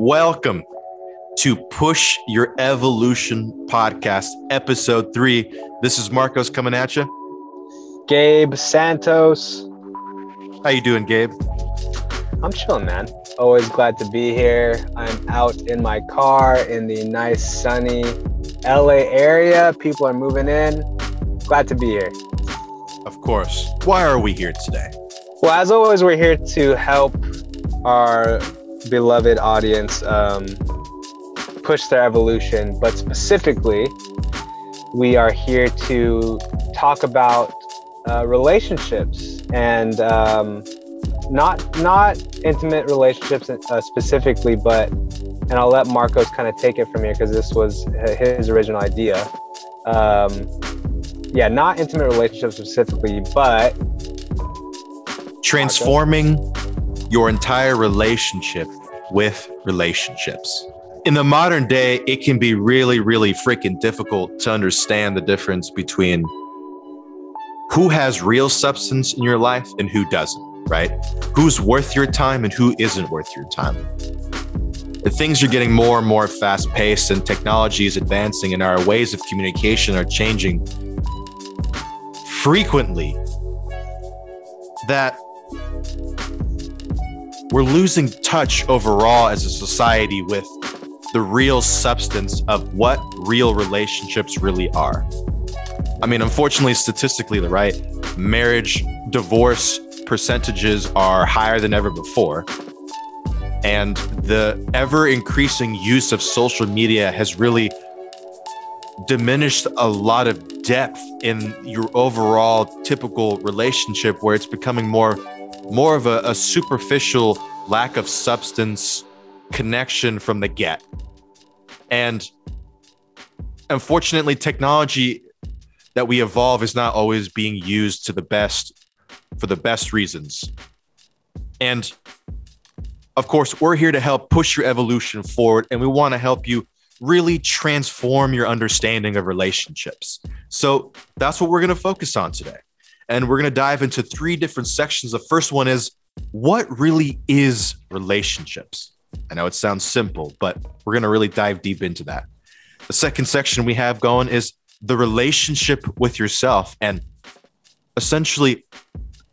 Welcome to Push Your Evolution podcast, episode three. This is Marcos coming at you. Gabe Santos. How you doing, Gabe? I'm chilling, man. Always glad to be here. I'm out in my car in the nice sunny LA area. People are moving in. Glad to be here. Of course. Why are we here today? Well, as always, we're here to help our beloved audience um, push their evolution, but specifically, we are here to talk about uh, relationships and um, not not intimate relationships uh, specifically, but and I'll let Marcos kind of take it from here because this was his original idea. Um, yeah, not intimate relationships specifically, but transforming your entire relationship with relationships. In the modern day, it can be really, really freaking difficult to understand the difference between who has real substance in your life and who doesn't, right? Who's worth your time and who isn't worth your time. The things are getting more and more fast paced, and technology is advancing, and our ways of communication are changing frequently. That we're losing touch overall as a society with the real substance of what real relationships really are. I mean, unfortunately, statistically, the right marriage, divorce percentages are higher than ever before. And the ever increasing use of social media has really diminished a lot of depth in your overall typical relationship where it's becoming more more of a, a superficial lack of substance connection from the get. And unfortunately, technology that we evolve is not always being used to the best for the best reasons. And of course, we're here to help push your evolution forward, and we want to help you really transform your understanding of relationships. So that's what we're going to focus on today and we're going to dive into three different sections. The first one is what really is relationships? I know it sounds simple, but we're going to really dive deep into that. The second section we have going is the relationship with yourself and essentially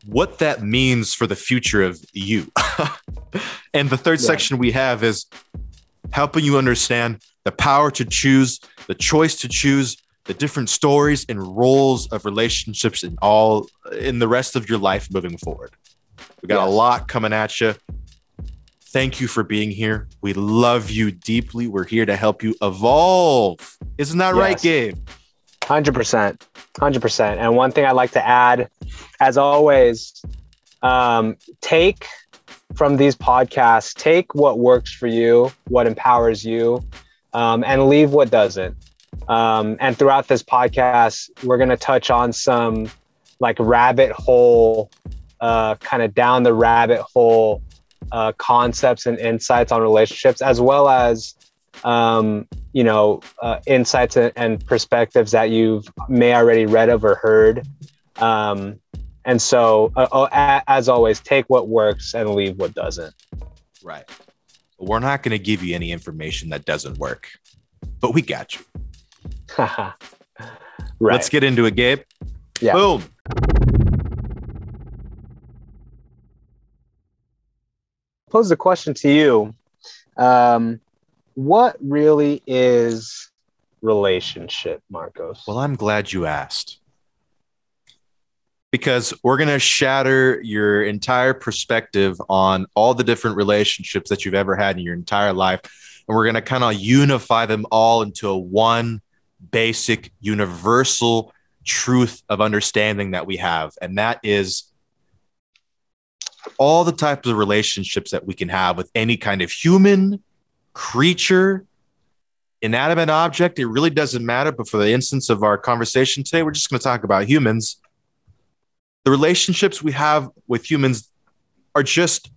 what that means for the future of you. and the third yeah. section we have is helping you understand the power to choose, the choice to choose, the different stories and roles of relationships in all in the rest of your life moving forward. We got yes. a lot coming at you. Thank you for being here. We love you deeply. We're here to help you evolve. Isn't that yes. right, Gabe? 100%. 100%. And one thing I'd like to add, as always, um, take from these podcasts, take what works for you, what empowers you, um, and leave what doesn't. Um, and throughout this podcast, we're going to touch on some like rabbit hole, uh, kind of down the rabbit hole uh, concepts and insights on relationships, as well as, um, you know, uh, insights and, perspectives that you've may already read of or heard. Um, and so, uh, oh, as always, take what works and leave what doesn't. Right. We're not going to give you any information that doesn't work, but we got you. right. Let's get into it, Gabe. Yeah. Boom. Pose the question to you. Um, what really is relationship, Marcos? Well, I'm glad you asked because we're going to shatter your entire perspective on all the different relationships that you've ever had in your entire life. And we're going to kind of unify them all into a one basic, universal truth of understanding that we have. And that is all the types of relationships that we can have with any kind of human, creature, inanimate object. It really doesn't matter. But for the instance of our conversation today, we're just going to talk about humans. The relationships we have with humans are just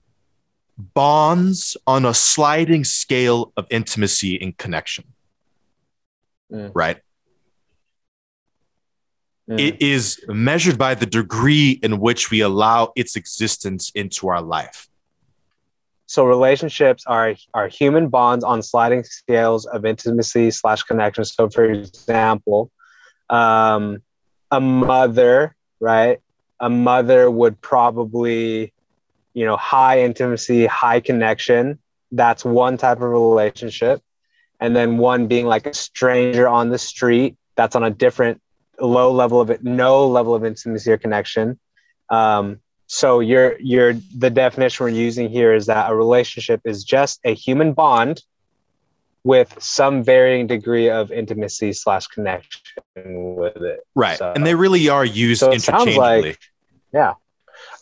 bonds on a sliding scale of intimacy and connection mm. right? Mm. It is measured by the degree in which we allow its existence into our life. so relationships are are human bonds on sliding scales of intimacy slash connection. So, for example, um, a mother, right? A mother would probably, you know, high intimacy, high connection. That's one type of relationship, and then one being like a stranger on the street. That's on a different low level of it, no level of intimacy or connection. Um, so you're you're the definition we're using here is that a relationship is just a human bond with some varying degree of intimacy slash connection with it. Right. So, and they really are used so interchangeably. Like, yeah.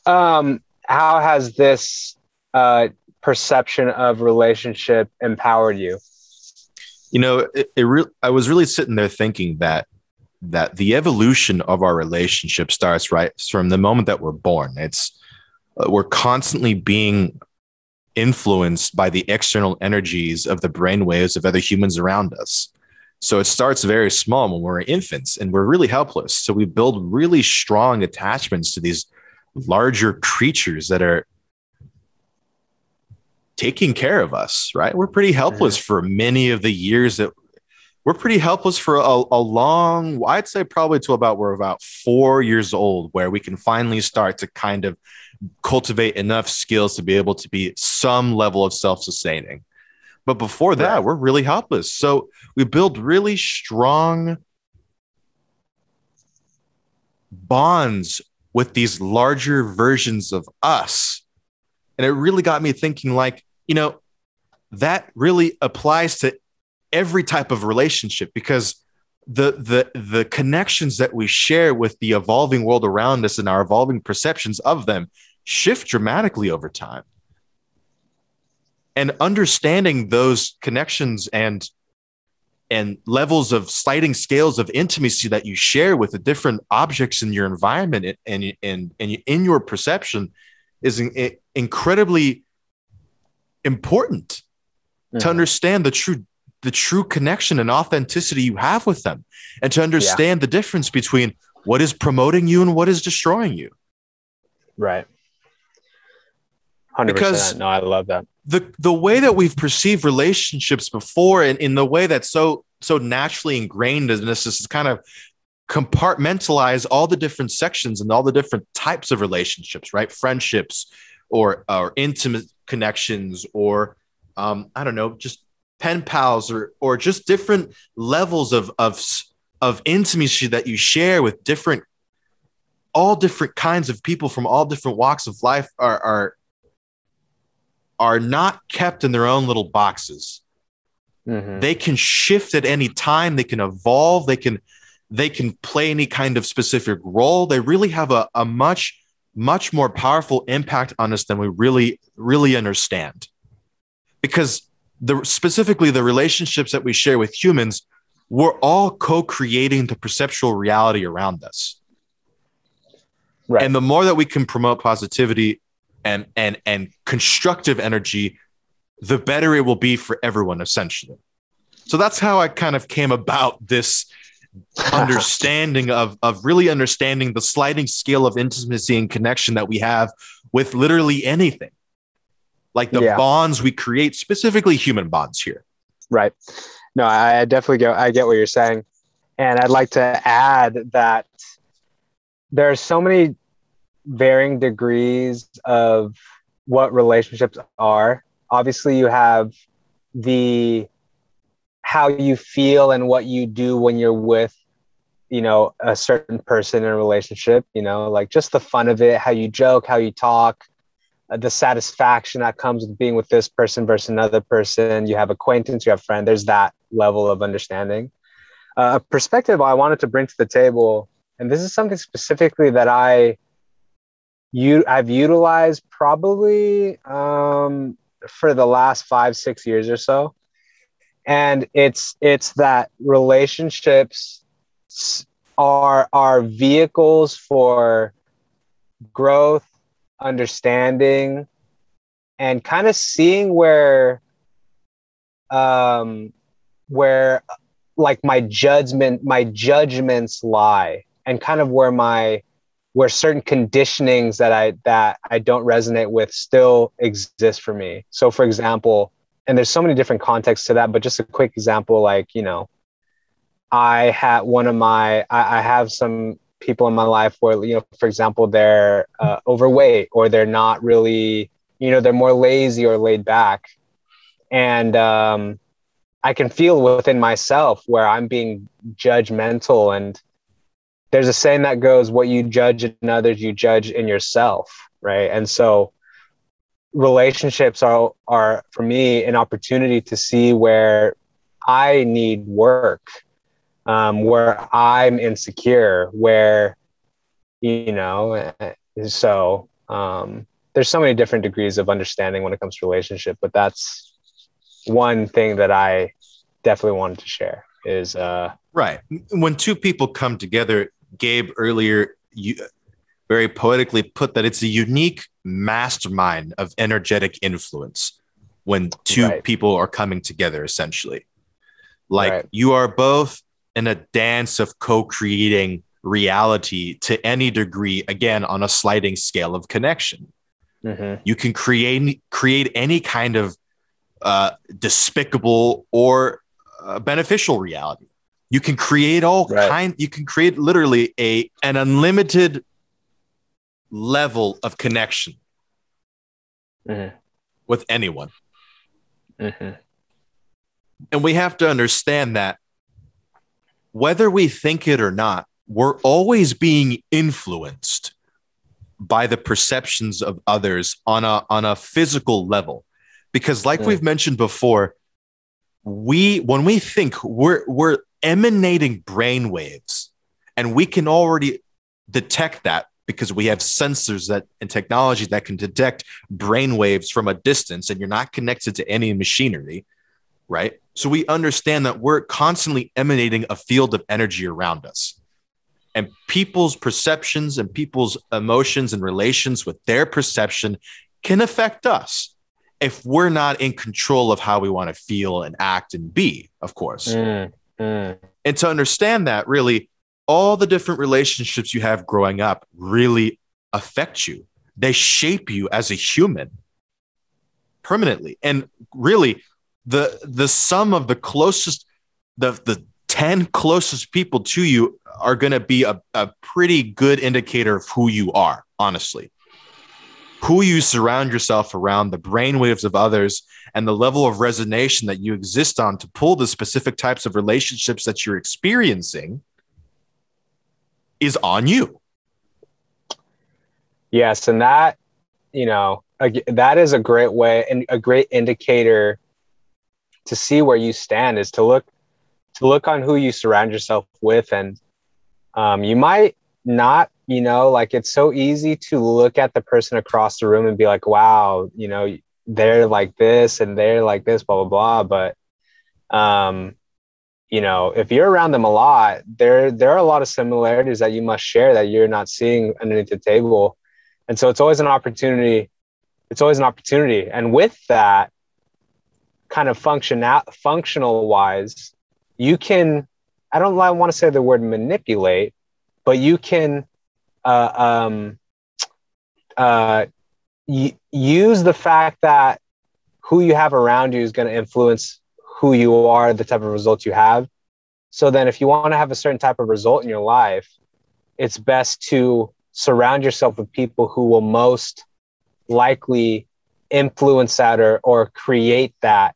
Um, how has this uh, perception of relationship empowered you? You know, it, it re- I was really sitting there thinking that that the evolution of our relationship starts right from the moment that we're born. It's uh, we're constantly being influenced by the external energies of the brain waves of other humans around us. So it starts very small when we're infants and we're really helpless. So we build really strong attachments to these larger creatures that are taking care of us, right? We're pretty helpless for many of the years that we're pretty helpless for a, a long i'd say probably to about we're about four years old where we can finally start to kind of cultivate enough skills to be able to be some level of self-sustaining. But before that we're really helpless. So we build really strong bonds with these larger versions of us and it really got me thinking like you know that really applies to every type of relationship because the the the connections that we share with the evolving world around us and our evolving perceptions of them shift dramatically over time. And understanding those connections and and levels of sliding scales of intimacy that you share with the different objects in your environment and and and in your perception is incredibly important mm-hmm. to understand the true the true connection and authenticity you have with them and to understand yeah. the difference between what is promoting you and what is destroying you. Right. 100%. Because no, I love that. The the way that we've perceived relationships before and in the way that's so so naturally ingrained in us is kind of compartmentalize all the different sections and all the different types of relationships, right? Friendships or or intimate connections or um, I don't know, just pen pals or or just different levels of of of intimacy that you share with different all different kinds of people from all different walks of life are are are not kept in their own little boxes. Mm-hmm. they can shift at any time. They can evolve. They can they can play any kind of specific role. They really have a, a much much more powerful impact on us than we really really understand because the specifically the relationships that we share with humans, we're all co-creating the perceptual reality around us. Right. And the more that we can promote positivity and and and constructive energy, the better it will be for everyone essentially. So that's how I kind of came about this understanding of of really understanding the sliding scale of intimacy and connection that we have with literally anything like the yeah. bonds we create, specifically human bonds here. Right. No, I definitely get I get what you're saying. And I'd like to add that there are so many varying degrees of what relationships are. Obviously, you have the how you feel and what you do when you're with you know a certain person in a relationship you know like just the fun of it how you joke how you talk uh, the satisfaction that comes with being with this person versus another person. You have acquaintance, you have friend. There's that level of understanding. Uh, a perspective I wanted to bring to the table, and this is something specifically that I you I've utilized probably um, for the last five six years or so, and it's it's that relationships are are vehicles for growth understanding and kind of seeing where um where like my judgment my judgments lie and kind of where my where certain conditionings that I that I don't resonate with still exist for me. So for example, and there's so many different contexts to that, but just a quick example, like, you know, I had one of my I, I have some people in my life where, you know, for example, they're uh, overweight or they're not really, you know, they're more lazy or laid back. And um I can feel within myself where I'm being judgmental and there's a saying that goes what you judge in others you judge in yourself right and so relationships are are for me an opportunity to see where i need work um, where i'm insecure where you know so um, there's so many different degrees of understanding when it comes to relationship but that's one thing that i definitely wanted to share is uh, right. When two people come together Gabe earlier you very poetically put that it's a unique mastermind of energetic influence when two right. people are coming together essentially like right. you are both in a dance of co-creating reality to any degree again on a sliding scale of connection mm-hmm. you can create create any kind of uh, despicable or uh, beneficial reality you can create all right. kind you can create literally a an unlimited level of connection mm-hmm. with anyone mm-hmm. and we have to understand that whether we think it or not we're always being influenced by the perceptions of others on a on a physical level because like mm. we've mentioned before we when we think we're we're emanating brain waves. And we can already detect that because we have sensors that and technology that can detect brain waves from a distance and you're not connected to any machinery, right? So we understand that we're constantly emanating a field of energy around us. And people's perceptions and people's emotions and relations with their perception can affect us if we're not in control of how we want to feel and act and be, of course. Mm. Mm. And to understand that, really, all the different relationships you have growing up really affect you. They shape you as a human permanently. And really, the the sum of the closest, the the 10 closest people to you are going to be a, a pretty good indicator of who you are, honestly who you surround yourself around, the brainwaves of others, and the level of resonation that you exist on to pull the specific types of relationships that you're experiencing is on you. Yes. And that, you know, that is a great way and a great indicator to see where you stand is to look to look on who you surround yourself with and um, you might not you know like it's so easy to look at the person across the room and be like wow you know they're like this and they're like this blah blah blah but um you know if you're around them a lot there there are a lot of similarities that you must share that you're not seeing underneath the table. And so it's always an opportunity it's always an opportunity. And with that kind of function functional wise you can i don't want to say the word manipulate but you can uh, um, uh, y- use the fact that who you have around you is going to influence who you are, the type of results you have. So then, if you want to have a certain type of result in your life, it's best to surround yourself with people who will most likely influence that or, or create that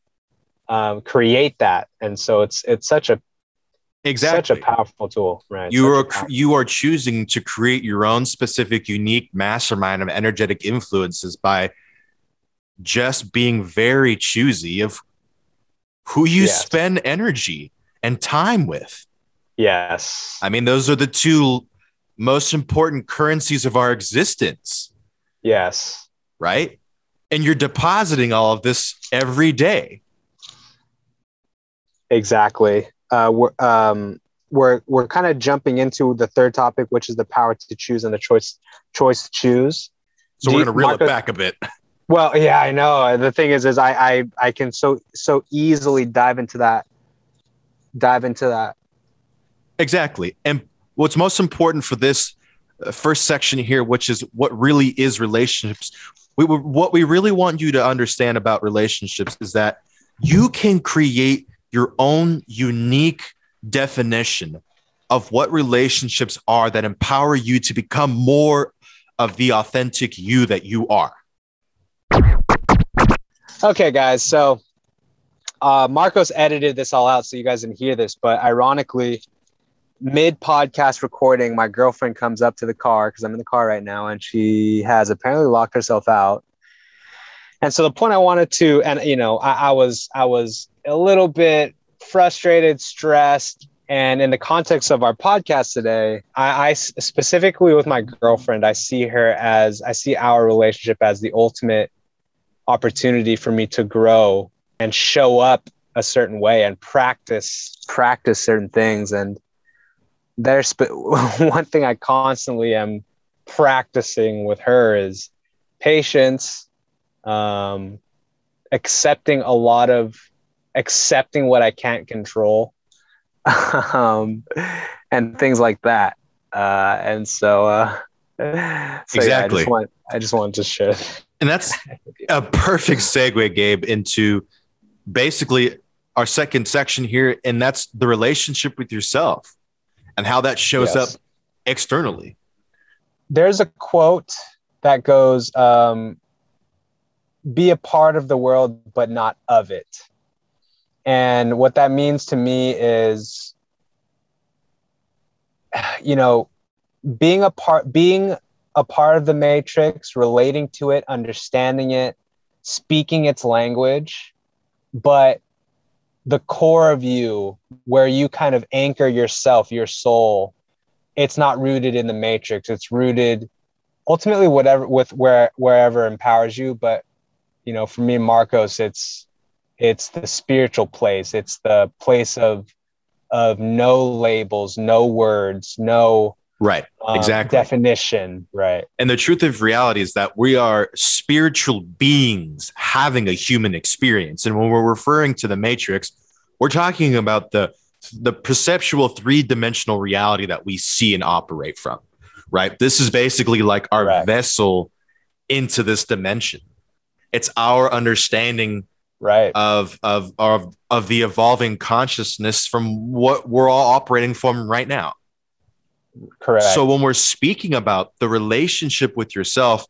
um, create that. And so it's it's such a exactly such a powerful tool right you such are you are choosing to create your own specific unique mastermind of energetic influences by just being very choosy of who you yes. spend energy and time with. Yes. I mean those are the two most important currencies of our existence. Yes. Right? And you're depositing all of this every day. Exactly. Uh, we're, um, we're, we're kind of jumping into the third topic, which is the power to choose and the choice choice to choose. So Do we're going to reel Marcos, it back a bit. Well, yeah, I know. The thing is, is I, I, I can so, so easily dive into that, dive into that. Exactly. And what's most important for this uh, first section here, which is what really is relationships. We what we really want you to understand about relationships is that you can create your own unique definition of what relationships are that empower you to become more of the authentic you that you are. Okay, guys. So uh, Marcos edited this all out so you guys didn't hear this, but ironically, mid podcast recording, my girlfriend comes up to the car because I'm in the car right now, and she has apparently locked herself out. And so the point I wanted to, and you know, I, I was I was a little bit frustrated, stressed, and in the context of our podcast today, I, I specifically with my girlfriend, I see her as I see our relationship as the ultimate opportunity for me to grow and show up a certain way and practice practice certain things. And there's one thing i constantly am practicing with her is patience um, accepting a lot of accepting what i can't control um, and things like that. Uh, and so, uh, so exactly yeah, I, just want, I just wanted to share and that's a perfect segue, Gabe, into basically our second section here. And that's the relationship with yourself and how that shows yes. up externally. There's a quote that goes, um, be a part of the world, but not of it. And what that means to me is, you know, being a part, being a part of the matrix, relating to it, understanding it, speaking its language, but the core of you, where you kind of anchor yourself, your soul, it's not rooted in the matrix. It's rooted ultimately whatever with where wherever empowers you. But you know, for me, Marcos, it's it's the spiritual place. It's the place of of no labels, no words, no Right. Um, exactly. Definition. Right. And the truth of reality is that we are spiritual beings having a human experience. And when we're referring to the matrix, we're talking about the the perceptual three-dimensional reality that we see and operate from. Right. This is basically like our right. vessel into this dimension. It's our understanding right of, of of of the evolving consciousness from what we're all operating from right now Correct. So when we're speaking about the relationship with yourself,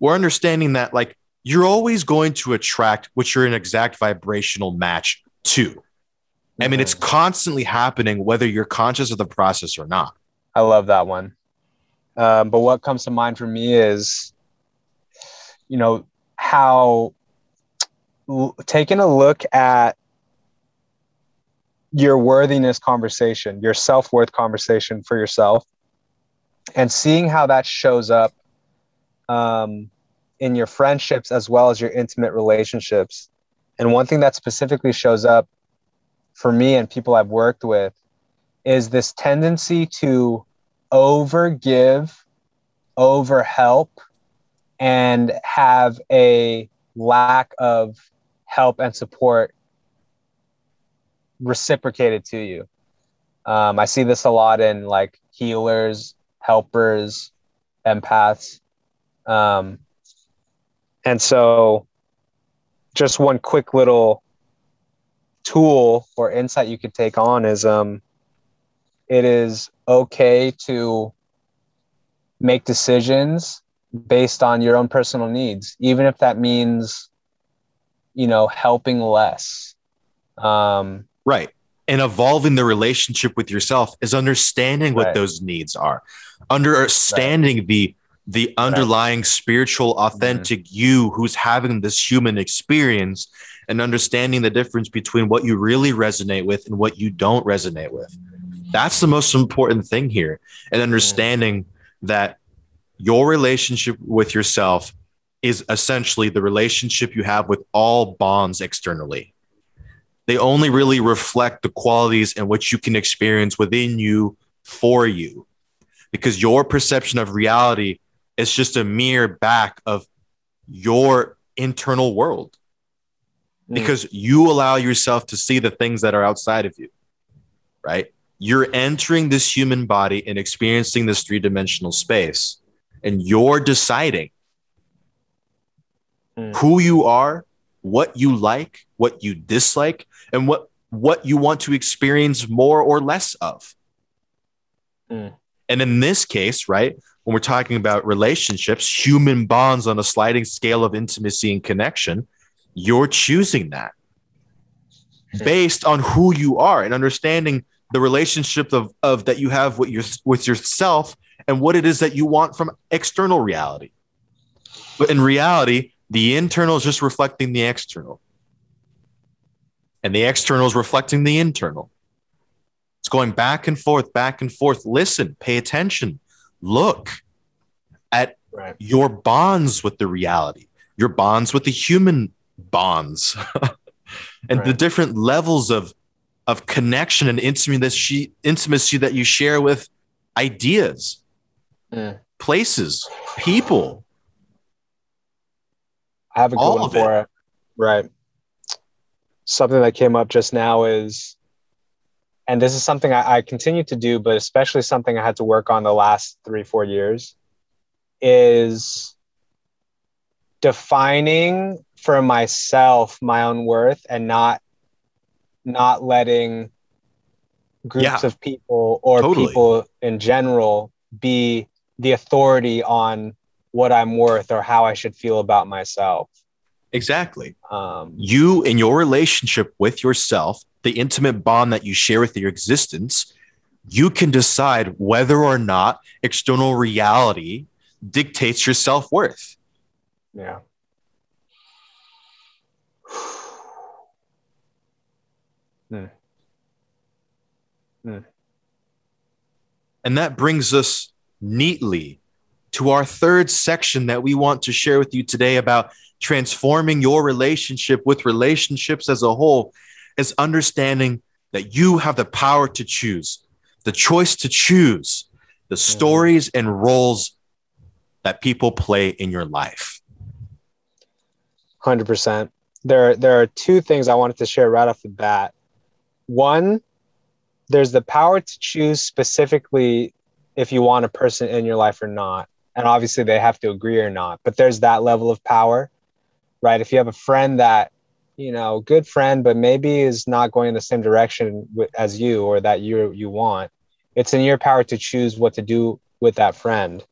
we're understanding that like you're always going to attract what you're an exact vibrational match to. Mm-hmm. I mean, it's mm-hmm. constantly happening whether you're conscious of the process or not. I love that one. Um, but what comes to mind for me is, you know, how l- taking a look at your worthiness conversation, your self worth conversation for yourself, and seeing how that shows up um, in your friendships as well as your intimate relationships. And one thing that specifically shows up for me and people I've worked with is this tendency to over give, over help, and have a lack of help and support reciprocated to you. Um, I see this a lot in like healers, helpers, empaths. Um, and so, just one quick little tool or insight you could take on is um, it is okay to make decisions based on your own personal needs, even if that means, you know, helping less. Um, Right. And evolving the relationship with yourself is understanding what right. those needs are, understanding right. the the underlying right. spiritual, authentic mm-hmm. you who's having this human experience and understanding the difference between what you really resonate with and what you don't resonate with. That's the most important thing here. And mm-hmm. understanding mm-hmm. that your relationship with yourself is essentially the relationship you have with all bonds externally they only really reflect the qualities and what you can experience within you for you because your perception of reality is just a mere back of your internal world mm. because you allow yourself to see the things that are outside of you right you're entering this human body and experiencing this three dimensional space, and you're deciding Mm. who you are, what you like, what you dislike, and what what you want to experience more or less of. Mm. And in this case, right, when we're talking about relationships, human bonds on a sliding scale of intimacy and connection, you're choosing that Hmm. based on who you are and understanding the relationship of, of that you have with your with yourself and what it is that you want from external reality. But in reality, the internal is just reflecting the external. And the external is reflecting the internal. It's going back and forth, back and forth. Listen, pay attention, look at Right. your bonds with the reality, your bonds with the human bonds, and the different levels of of connection and intimacy that intimacy that you share with ideas, Mm. places, people. I have a good All one for it. Right. Something that came up just now is, and this is something I, I continue to do, but especially something I had to work on the last three, four years, is defining for myself my own worth and not not letting groups Yeah. of people or Totally. people in general be the authority on what I'm worth or how I should feel about myself. Exactly. Um, You in your relationship with yourself, the intimate bond that you share with your existence, you can decide whether or not external reality dictates your self worth. yeah. And that brings us neatly to our third section that we want to share with you today about transforming your relationship with relationships as a whole is understanding that you have the power to choose, the choice to choose the stories and roles that people play in your life. Hundred percent. There, there are two things I wanted to share right off the bat. One, there's the power to choose specifically if you want a person in your life or not, and obviously they have to agree or not. But there's that level of power, right? If you have a friend that, you know, good friend, but maybe is not going in the same direction as you or that you you want, it's in your power to choose what to do with that friend.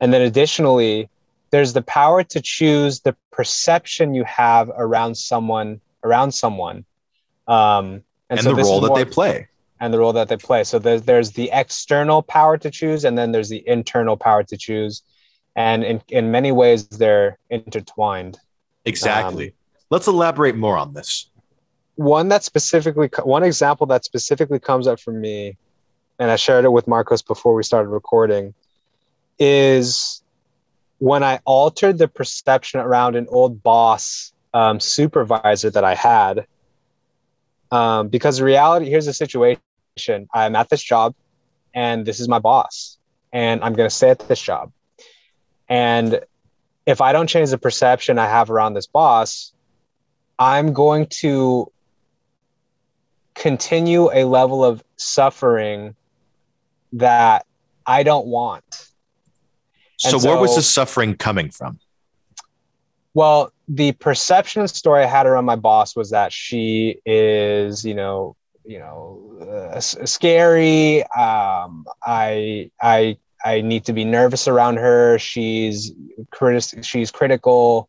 And then additionally, there's the power to choose the perception you have around someone around someone um, And, so the role that more- they play. and the role that they play so there's, there's the external power to choose and then there's the internal power to choose and in, in many ways they're intertwined Exactly. Um, Let's elaborate more on this. one that specifically one example that specifically comes up for me and i shared it with marcos before we started recording is when i altered the perception around an old boss um, supervisor that i had um, because reality here's the situation i'm at this job and this is my boss and i'm going to stay at this job and if i don't change the perception i have around this boss i'm going to continue a level of suffering that I don't want. So, And where was the suffering coming from? Well, the perception and story I had around my boss was that she is, you know, you know, uh, scary. Um, I, I, I need to be nervous around her. She's critic, she's critical,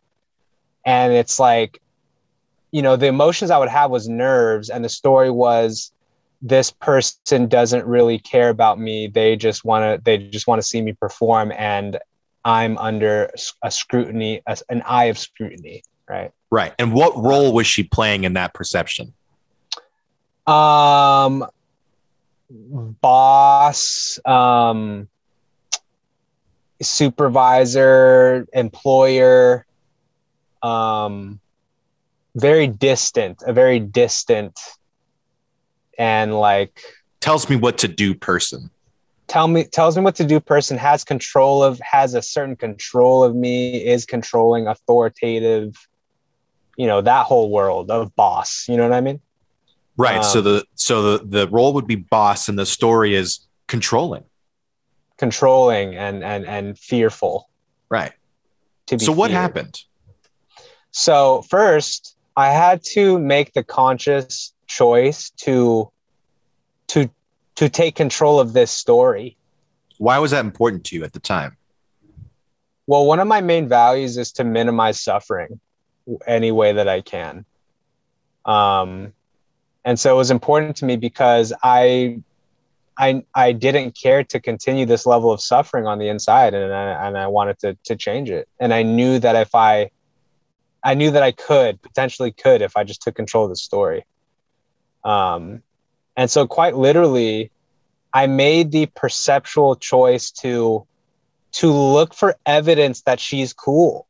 and it's like, you know, the emotions I would have was nerves, and the story was this person doesn't really care about me. They just want to, they just want to see me perform, and I'm under a scrutiny, a, an eye of scrutiny, right? Right. And what role was she playing in that perception? Um, boss, um, supervisor, employer, um, very distant, a very distant, and like Tells me what to do person. tell me tells me what to do person has control of has a certain control of me is controlling authoritative you know that whole world of boss you know what i mean Right. so Um, the so the, the role would be boss and the story is controlling. Controlling and and and fearful. Right. To be So what feared. happened? So first, I had to make the conscious choice to to to take control of this story. Why was that important to you at the time? Well, one of my main values is to minimize suffering any way that I can. Um, and so it was important to me because I, I, I didn't care to continue this level of suffering on the inside, and I, and I wanted to to change it. And I knew that if I, I knew that I could potentially could if I just took control of the story. Um, and so quite literally, I made the perceptual choice to to look for evidence that she's cool,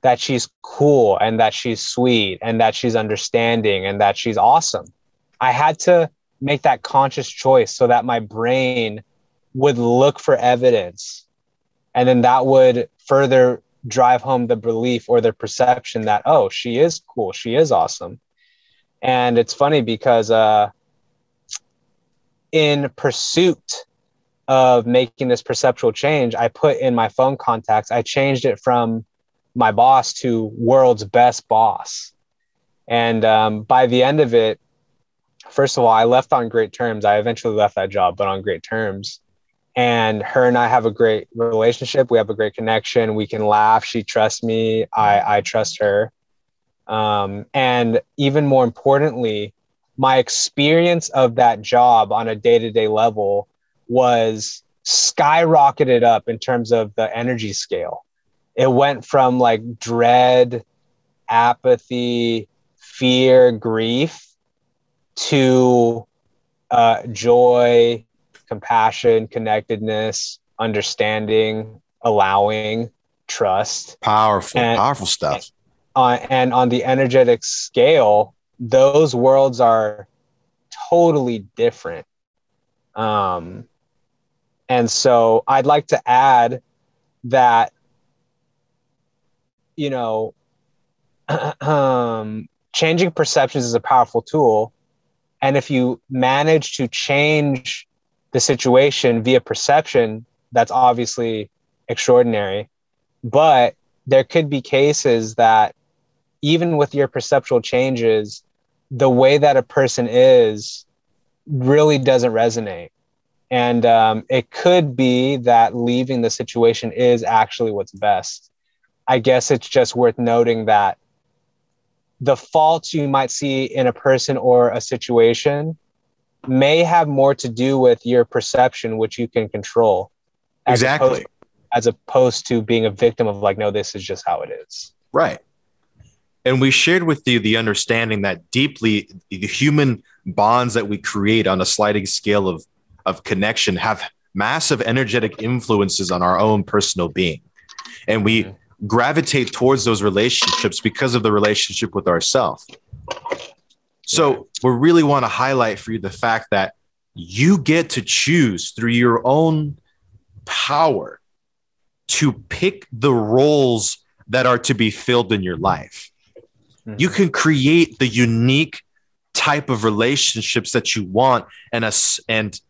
that she's cool and that she's sweet and that she's understanding and that she's awesome. I had to make that conscious choice so that my brain would look for evidence. And then that would further drive home the belief or the perception that, oh, she is cool, she is awesome. And it's funny because uh, in pursuit of making this perceptual change, I put in my phone contacts, I changed it from my boss to world's best boss. And um, by the end of it, first of all, I left on great terms. I eventually left that job, but on great terms. And her and I have a great relationship. We have a great connection. We can laugh. She trusts me. I, I trust her. Um, and even more importantly, my experience of that job on a day to day level was skyrocketed up in terms of the energy scale. It went from like dread, apathy, fear, grief to uh, joy, compassion, connectedness, understanding, allowing, trust. Powerful, And- powerful stuff. Uh, and on the energetic scale, those worlds are totally different. Um, and so I'd like to add that, you know, um, changing perceptions is a powerful tool. And if you manage to change the situation via perception, that's obviously extraordinary. But there could be cases that even with your perceptual changes, the way that a person is really doesn't resonate. And um, it could be that leaving the situation is actually what's best. I guess it's just worth noting that the faults you might see in a person or a situation may have more to do with your perception, which you can control. as Exactly. opposed- as opposed to being a victim of like, no, this is just how it is. Right. And we shared with you the understanding that deeply the human bonds that we create on a sliding scale of, of connection have massive energetic influences on our own personal being. And we Mhm. Gravitate towards those relationships because of the relationship with ourselves. So we really want to highlight for you the fact that you get to choose through your own power to pick the roles that are to be filled in your life. You mm-hmm. can create the unique type of relationships that you want and as, and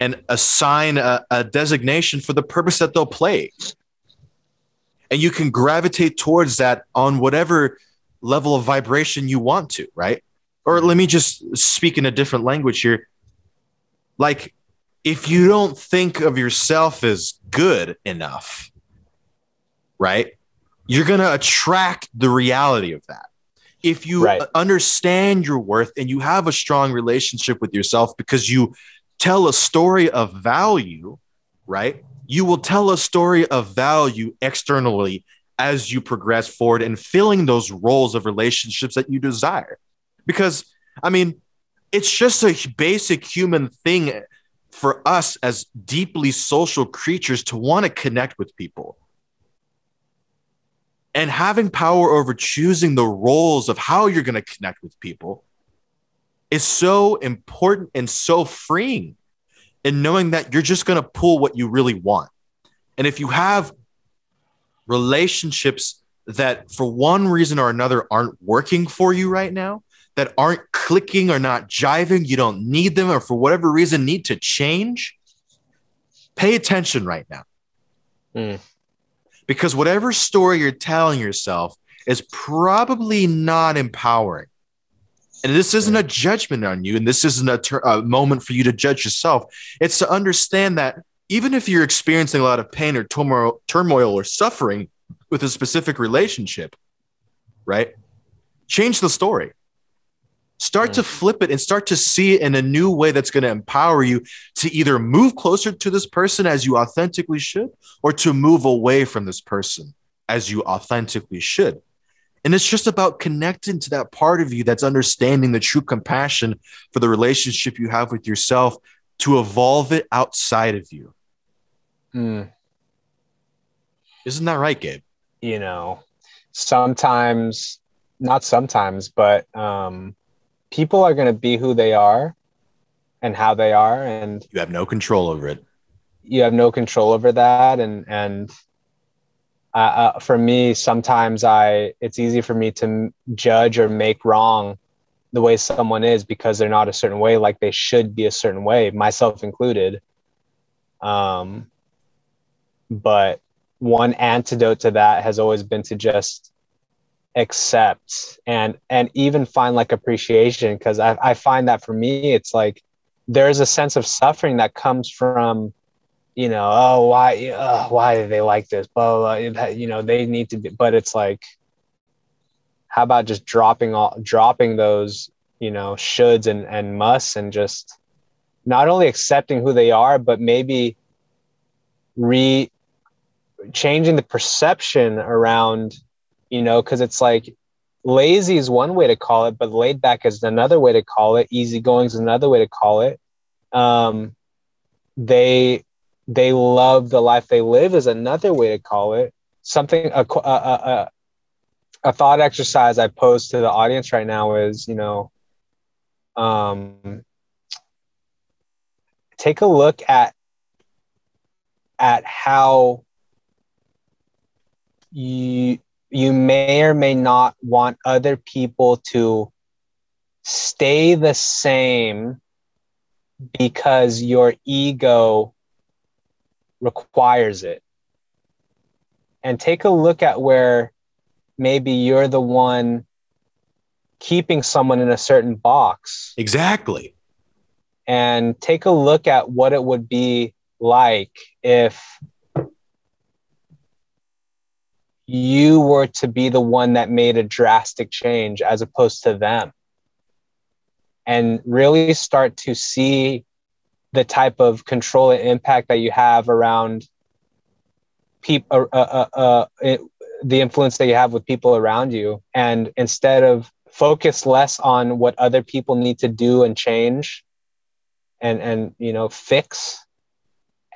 and assign a, a designation for the purpose that they'll play. And you can gravitate towards that on whatever level of vibration you want to, right? Or let me just speak in a different language here. Like, if you don't think of yourself as good enough, right? You're going to attract the reality of that. If you Right. understand your worth and you have a strong relationship with yourself because you tell a story of value, right? You will tell a story of value externally as you progress forward and filling those roles of relationships that you desire. Because, I mean, it's just a basic human thing for us as deeply social creatures to want to connect with people. And having power over choosing the roles of how you're going to connect with people is so important and so freeing in knowing that you're just going to pull what you really want. And if you have relationships that for one reason or another aren't working for you right now, that aren't clicking or not jiving, you don't need them, or for whatever reason need to change, pay attention right now. Mm. Because whatever story you're telling yourself is probably not empowering. And this isn't a judgment on you, and this isn't a, ter- a moment for you to judge yourself. It's to understand that even if you're experiencing a lot of pain or turmoil, turmoil or suffering with a specific relationship, right? Change the story. Start mm. to flip it and start to see it in a new way that's going to empower you to either move closer to this person as you authentically should or to move away from this person as you authentically should. And it's just about connecting to that part of you that's understanding the true compassion for the relationship you have with yourself to evolve it outside of you. Mm. Isn't that right, Gabe? You know, sometimes, not sometimes, but um, people are going to be who they are and how they are. And you have no control over it. You have no control over that. And, and, uh, for me, sometimes I it's easy for me to judge or make wrong the way someone is because they're not a certain way, like they should be a certain way, myself included. Um, but one antidote to that has always been to just accept and and even find like appreciation because I, I find that for me it's like there's a sense of suffering that comes from you know, oh, why, uh, why do they like this? Blah, blah, blah, you know, they need to be, but it's like, how about just dropping all, dropping those, you know, shoulds and, and musts and just not only accepting who they are, but maybe re changing the perception around, you know, cause it's like lazy is one way to call it, but laid back is another way to call it. Easygoing is another way to call it. Um, they they love the life they live is another way to call it something a, a, a, a thought exercise i pose to the audience right now is you know um, take a look at at how you you may or may not want other people to stay the same because your ego requires it. And take a look at where maybe you're the one keeping someone in a certain box. Exactly. And take a look at what it would be like if you were to be the one that made a drastic change as opposed to them. And really start to see the type of control and impact that you have around people, uh, uh, uh, uh the influence that you have with people around you. And instead of focus less on what other people need to do and change and, and, you know, fix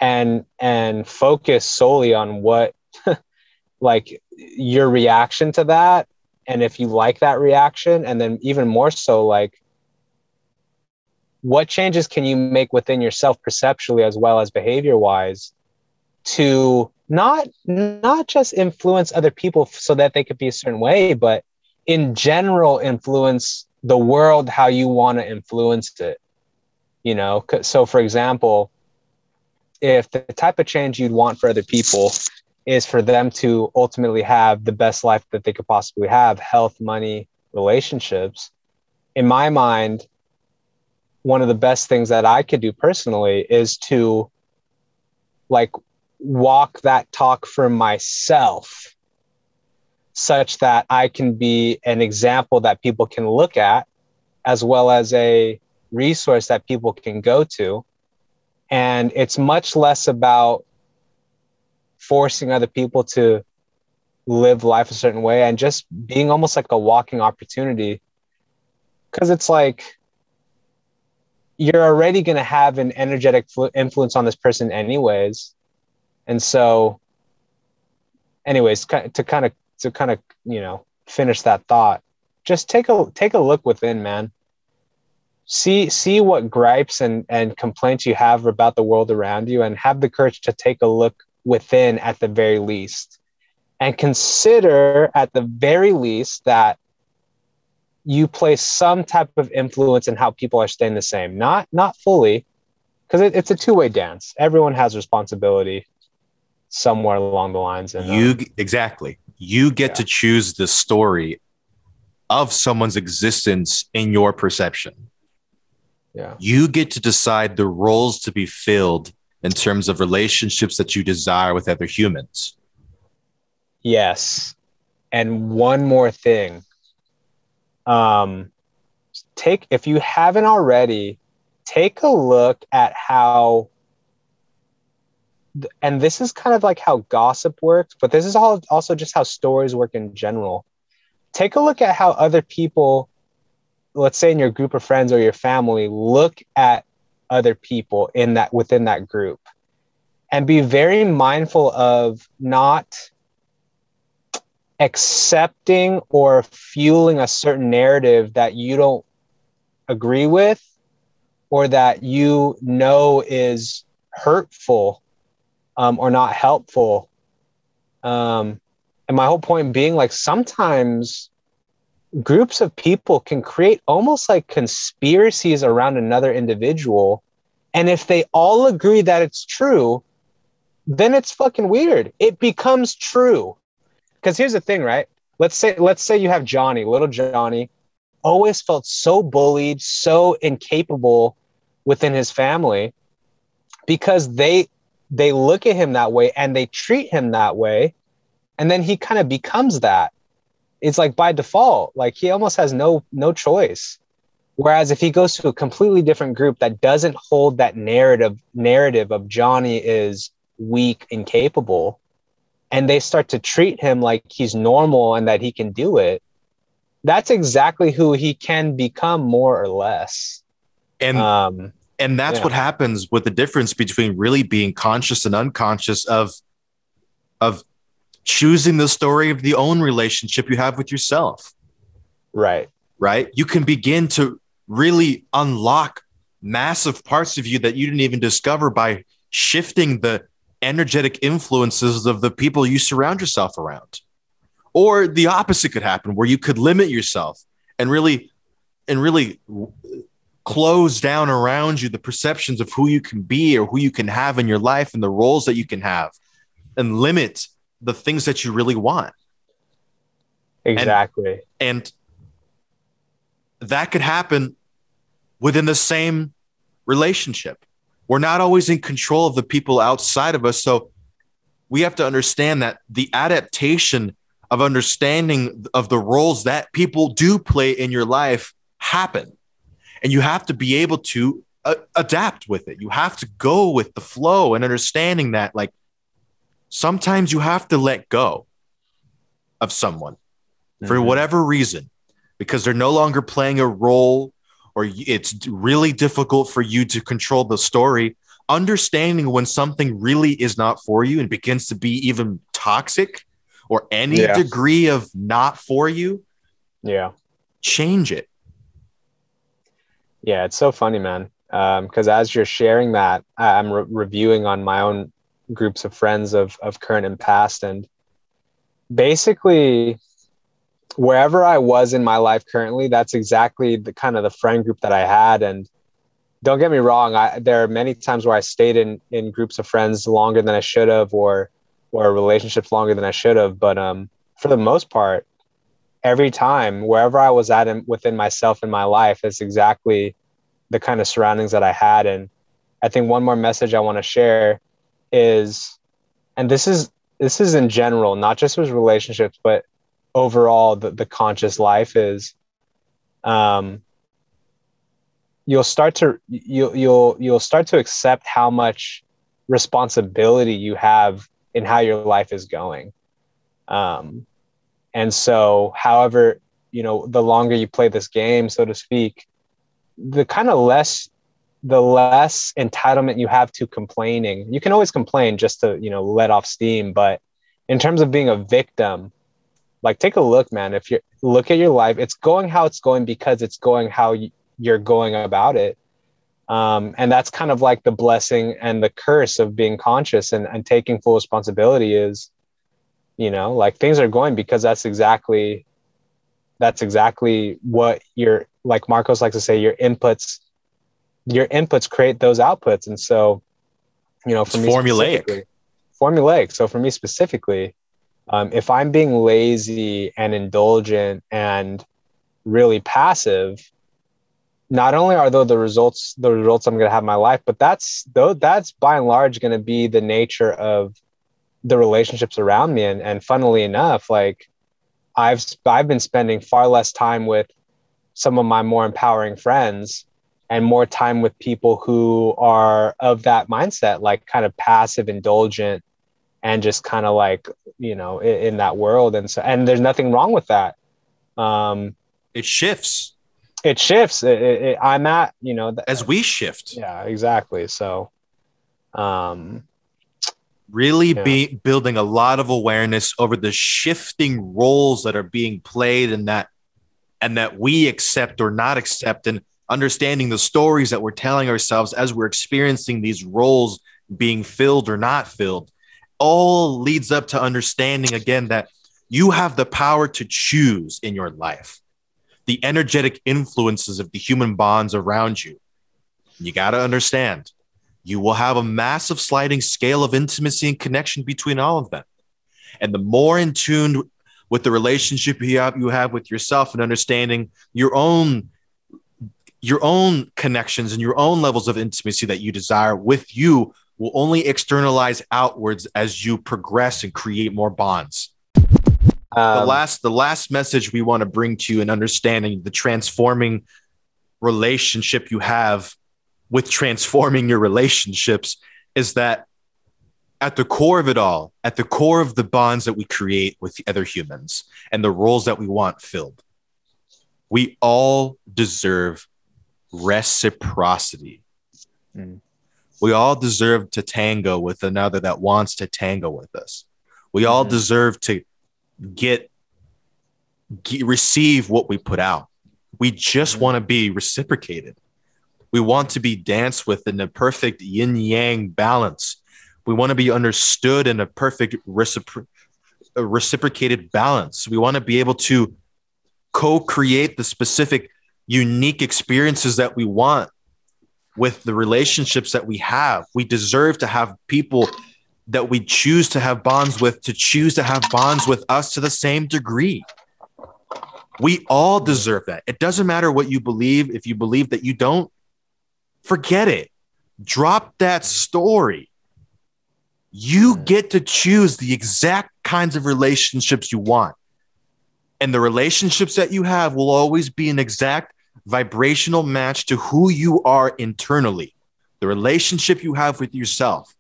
and, and focus solely on what, like your reaction to that. And if you like that reaction, and then even more so, like, what changes can you make within yourself perceptually as well as behavior wise to not not just influence other people so that they could be a certain way but in general influence the world how you want to influence it you know? So for example if the type of change you'd want for other people is for them to ultimately have the best life that they could possibly have health money relationships in my mind one of the best things that I could do personally is to like walk that talk for myself such that I can be an example that people can look at as well as a resource that people can go to. And it's much less about forcing other people to live life a certain way and just being almost like a walking opportunity. Because it's like, you're already going to have an energetic flu- influence on this person anyways. And so anyways to kind of to kind of you know finish that thought just take a take a look within man. See see what gripes and and complaints you have about the world around you and have the courage to take a look within at the very least. And consider at the very least that you play some type of influence in how people are staying the same. Not not fully, because it, it's a two way dance. Everyone has responsibility somewhere along the lines. And you um, exactly you get Yeah. to choose the story of someone's existence in your perception. yeah, You get to decide the roles to be filled in terms of relationships that you desire with other humans. yes. And one more thing. Um, take if you haven't already, take a look at how and this is kind of like how gossip works, but this is all also just how stories work in general. Take a look at how other people, let's say in your group of friends or your family, look at other people in that within that group, and be very mindful of not accepting or fueling a certain narrative that you don't agree with or that you know is hurtful um, or not helpful. Um, and my whole point being like sometimes groups of people can create almost like conspiracies around another individual. And if they all agree that it's true, then it's fucking weird. It becomes true. Because here's the thing, right? Let's say let's say you have Johnny, little Johnny, always felt so bullied, so incapable within his family because they they look at him that way and they treat him that way. And then he kind of becomes that. It's like by default like he almost has no no choice. Whereas if he goes to a completely different group that doesn't hold that narrative narrative of johnny is weak and capable and they start to treat him like he's normal and that he can do it that's exactly who he can become more or less. And um and that's yeah. what happens with the difference between really being conscious and unconscious of of choosing the story of the own relationship you have with yourself. Right. Right? You can begin to really unlock massive parts of you that you didn't even discover by shifting the energetic influences of the people you surround yourself around. Or the opposite could happen where you could limit yourself and really and really close down around you the perceptions of who you can be or who you can have in your life and the roles that you can have and limit the things that you really want. Exactly. And that could happen within the same relationship we're not always in control of the people outside of us. So we have to understand that the adaptation of understanding of the roles that people do play in your life happen. And you have to be able to uh, adapt with it. You have to go with the flow and understanding that like sometimes you have to let go of someone for Mhm. whatever reason because they're no longer playing a role or it's really difficult for you to control the story understanding when something really is not for you and begins to be even toxic or any Yeah. degree of not for you yeah change it Yeah, it's so funny, man. Um, because as you're sharing that, I'm re- reviewing on my own groups of friends of of current and past, and basically, wherever I was in my life currently, that's exactly the kind of the friend group that I had. And don't get me wrong, I there are many times where I stayed in in groups of friends longer than I should have, or or relationships longer than I should have. But um, for the most part, every time wherever I was at in, within myself in my life is exactly the kind of surroundings that I had. And I think one more message I want to share is, and this is this is in general, not just with relationships, but overall the, the conscious life is um you'll start to you you'll you'll start to accept how much responsibility you have in how your life is going. Um and so, however, you know, the longer you play this game, so to speak, the kind of less the less entitlement you have to complaining. You can always complain just to, you know, let off steam, but in terms of being a victim, like take a look, man. If you look at your life, it's going how it's going because it's going how you're going about it. Um, and that's kind of like the blessing and the curse of being conscious and, and taking full responsibility is you know like things are going because that's exactly that's exactly what your like Marcos likes to say, your inputs, your inputs create those outputs. And so, you know, for It's me formulaic. formulaic. So for me specifically, um, if I'm being lazy and indulgent and really passive, not only are those the results the results I'm going to have in my life, but that's though that's by and large going to be the nature of the relationships around me. And and funnily enough, like I've I've been spending far less time with some of my more empowering friends and more time with people who are of that mindset, like kind of passive, indulgent, and just kind of like you know in, in that world. And so and there's nothing wrong with that. Um, It shifts it shifts. It, it, it- I'm at you know th- as we shift. yeah exactly. So um, Really Yeah. be building a lot of awareness over the shifting roles that are being played and that and that we accept or not accept and understanding the stories that we're telling ourselves as we're experiencing these roles being filled or not filled all leads up to understanding again that you have the power to choose in your life. The energetic influences of the human bonds around you. You got to understand you will have a massive sliding scale of intimacy and connection between all of them. And the more in tune with the relationship you have, you have with yourself and understanding your own your own connections and your own levels of intimacy that you desire with you will only externalize outwards as you progress and create more bonds. The um, last the last message we want to bring to you in understanding the transforming relationship you have with transforming your relationships is that at the core of it all, at the core of the bonds that we create with the other humans and the roles that we want filled, we all deserve reciprocity. Mm. We all deserve to tango with another that wants to tango with us. We all Mhm. deserve to get, get receive what we put out. We just Mhm. want to be reciprocated. We want to be danced with in a perfect yin yang balance. We want to be understood in a perfect recipro- a reciprocated balance. We want to be able to co create the specific, unique experiences that we want with the relationships that we have. We deserve to have people that we choose to have bonds with to choose to have bonds with us to the same degree. We all deserve that. It doesn't matter what you believe. If you believe that you don't, forget it. Drop that story. You get to choose the exact kinds of relationships you want. And the relationships that you have will always be an exact vibrational match to who you are internally, the relationship you have with yourself.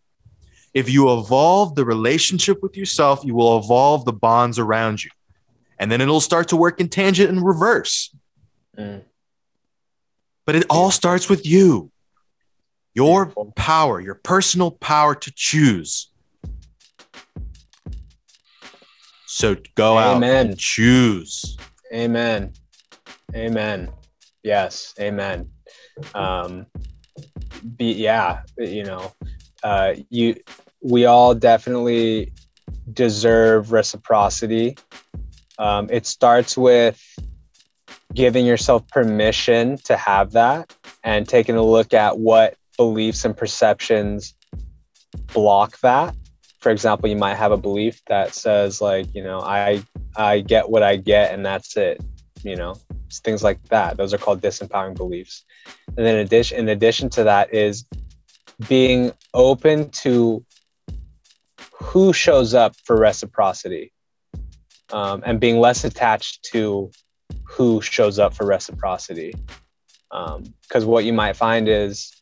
If you evolve the relationship with yourself, you will evolve the bonds around you. And then it'll start to work in tangent and reverse. mm, But it all starts with you. Your power, your personal power to choose. So go out Amen. and choose. Amen. Amen. Yes. Amen. Um, be, yeah, you know, uh, you, we all definitely deserve reciprocity. Um, it starts with giving yourself permission to have that and taking a look at what beliefs and perceptions block that. For example, you might have a belief that says like, you know, I I get what I get and that's it. You know, things like that. Those are called disempowering beliefs. And then in addition, in addition to that is being open to who shows up for reciprocity um, and being less attached to who shows up for reciprocity. Because what you might find is,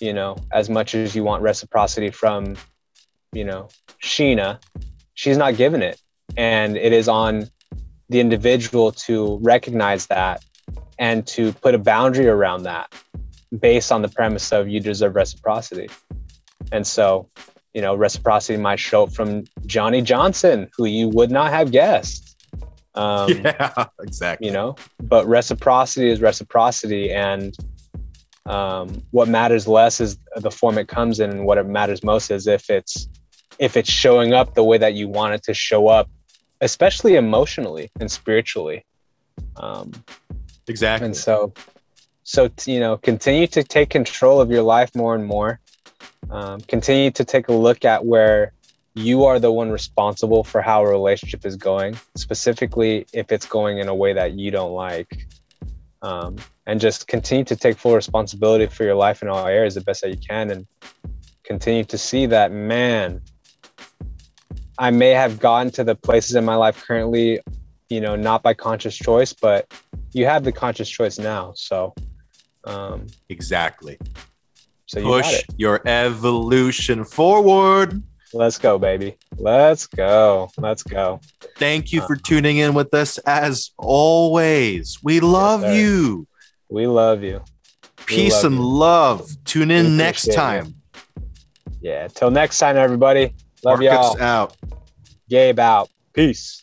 you know, as much as you want reciprocity from, you know, Sheena, she's not giving it. And it is on the individual to recognize that and to put a boundary around that based on the premise of you deserve reciprocity. And so, you know, reciprocity might show up from Johnny Johnson, who you would not have guessed. Um, yeah, exactly. you know but reciprocity is reciprocity and um, what matters less is the form it comes in and what it matters most is if it's if it's showing up the way that you want it to show up especially emotionally and spiritually Um, Exactly. and so, so you know, continue to take control of your life more and more. Um, continue to take a look at where you are the one responsible for how a relationship is going, specifically if it's going in a way that you don't like. Um, and just continue to take full responsibility for your life in all areas the best that you can, and continue to see that man. I may have gotten to the places in my life currently, you know, not by conscious choice, but you have the conscious choice now. So, um, exactly. so you Push your evolution forward. Let's go, baby. Let's go. Let's go. Thank you for tuning in with us as always. We love sir. you. We love you. Peace love and you. love. Tune in next time. Yeah. Till next time, everybody. Love Marcos y'all. out. Gabe out. Peace.